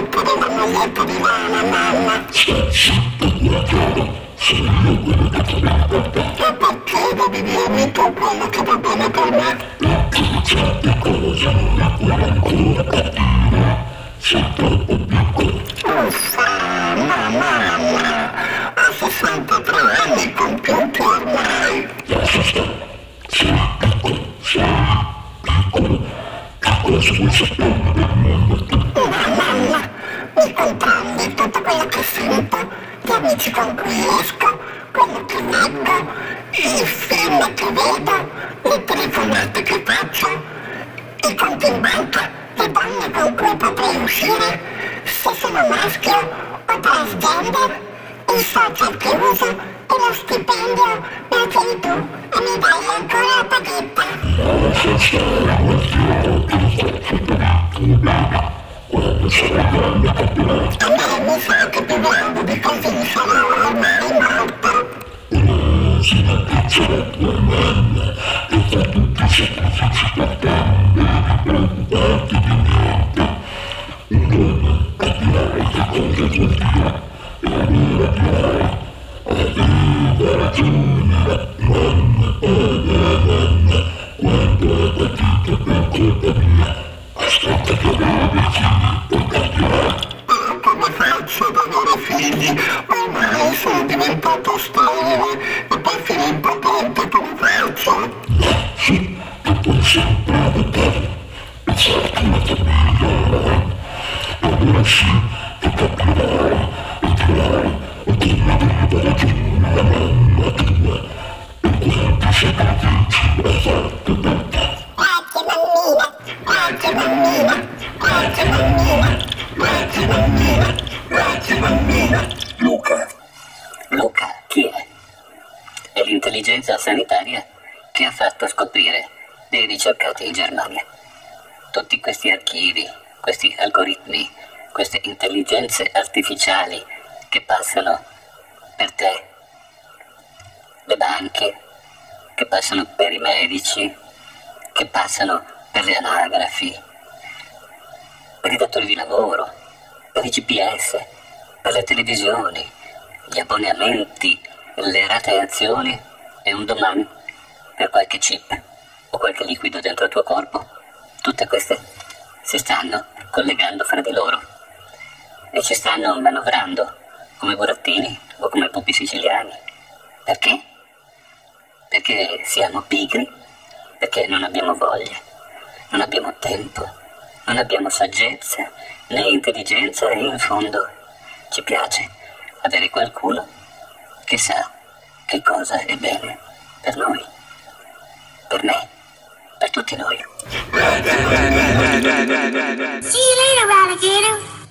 colpa della di mano, mamma. Sta sotto la sono io quello che ti viene per. E perché devi dirmi tu quello che va bene per me? Perché certe cose non la puoi ancora capire. Sei troppo piccolo. Uffa, mamma, mamma. A 63 anni compiuti ormai. Lascia stare. Sei piccolo, sei piccolo. Piccolo, piccolo se vuoi sapere comprendi tutto quello che sento, gli amici con cui esco, quello che leggo, i film che vedo, le telefonate che faccio, i conti in banca, le donne con cui potrei uscire, se sono maschio o transgender, i social che uso e lo stipendio, lo chiedi tu e mi dai ancora la paghetta. Stare, guardiamo che lo faccio per il problema. Quando sarai grande capirai. E fa tutti per te, non devi preoccuparti di niente. Un giorno capirai che cosa vuol dire e allora dirai aveva ragione la mamma, povera mamma, quanto ha patito per colpa mia. Aspetta che avevi figli, poi capirai. Come faccio ad avere figli? Ormai sono diventato sempre adottare e cerchi una famiglia. Allora sì, che capirai e dirai che aveva ragione la mamma tua e quanti sacrifici ha fatto per te. Grazie bambina, grazie bambina, grazie bambina, grazie bambina, grazie bambina. Luca. Luca, chi è? È l'intelligenza sanitaria che ha fatto scoprire dei ricercati in Germania. Tutti questi archivi, questi algoritmi, queste intelligenze artificiali che passano per te, le banche, che passano per i medici, che passano per le anagrafi, per i datori di lavoro, per i GPS, per le televisioni, gli abbonamenti, le rateazioni e un domani per qualche chip qualche liquido dentro il tuo corpo. Tutte queste si stanno collegando fra di loro e ci stanno manovrando come burattini o come pupi siciliani. Perché? Perché siamo pigri, perché non abbiamo voglia, non abbiamo tempo, non abbiamo saggezza né intelligenza e in fondo ci piace avere qualcuno che sa che cosa è bene per noi, per me, per tutti noi. See you later, alligator.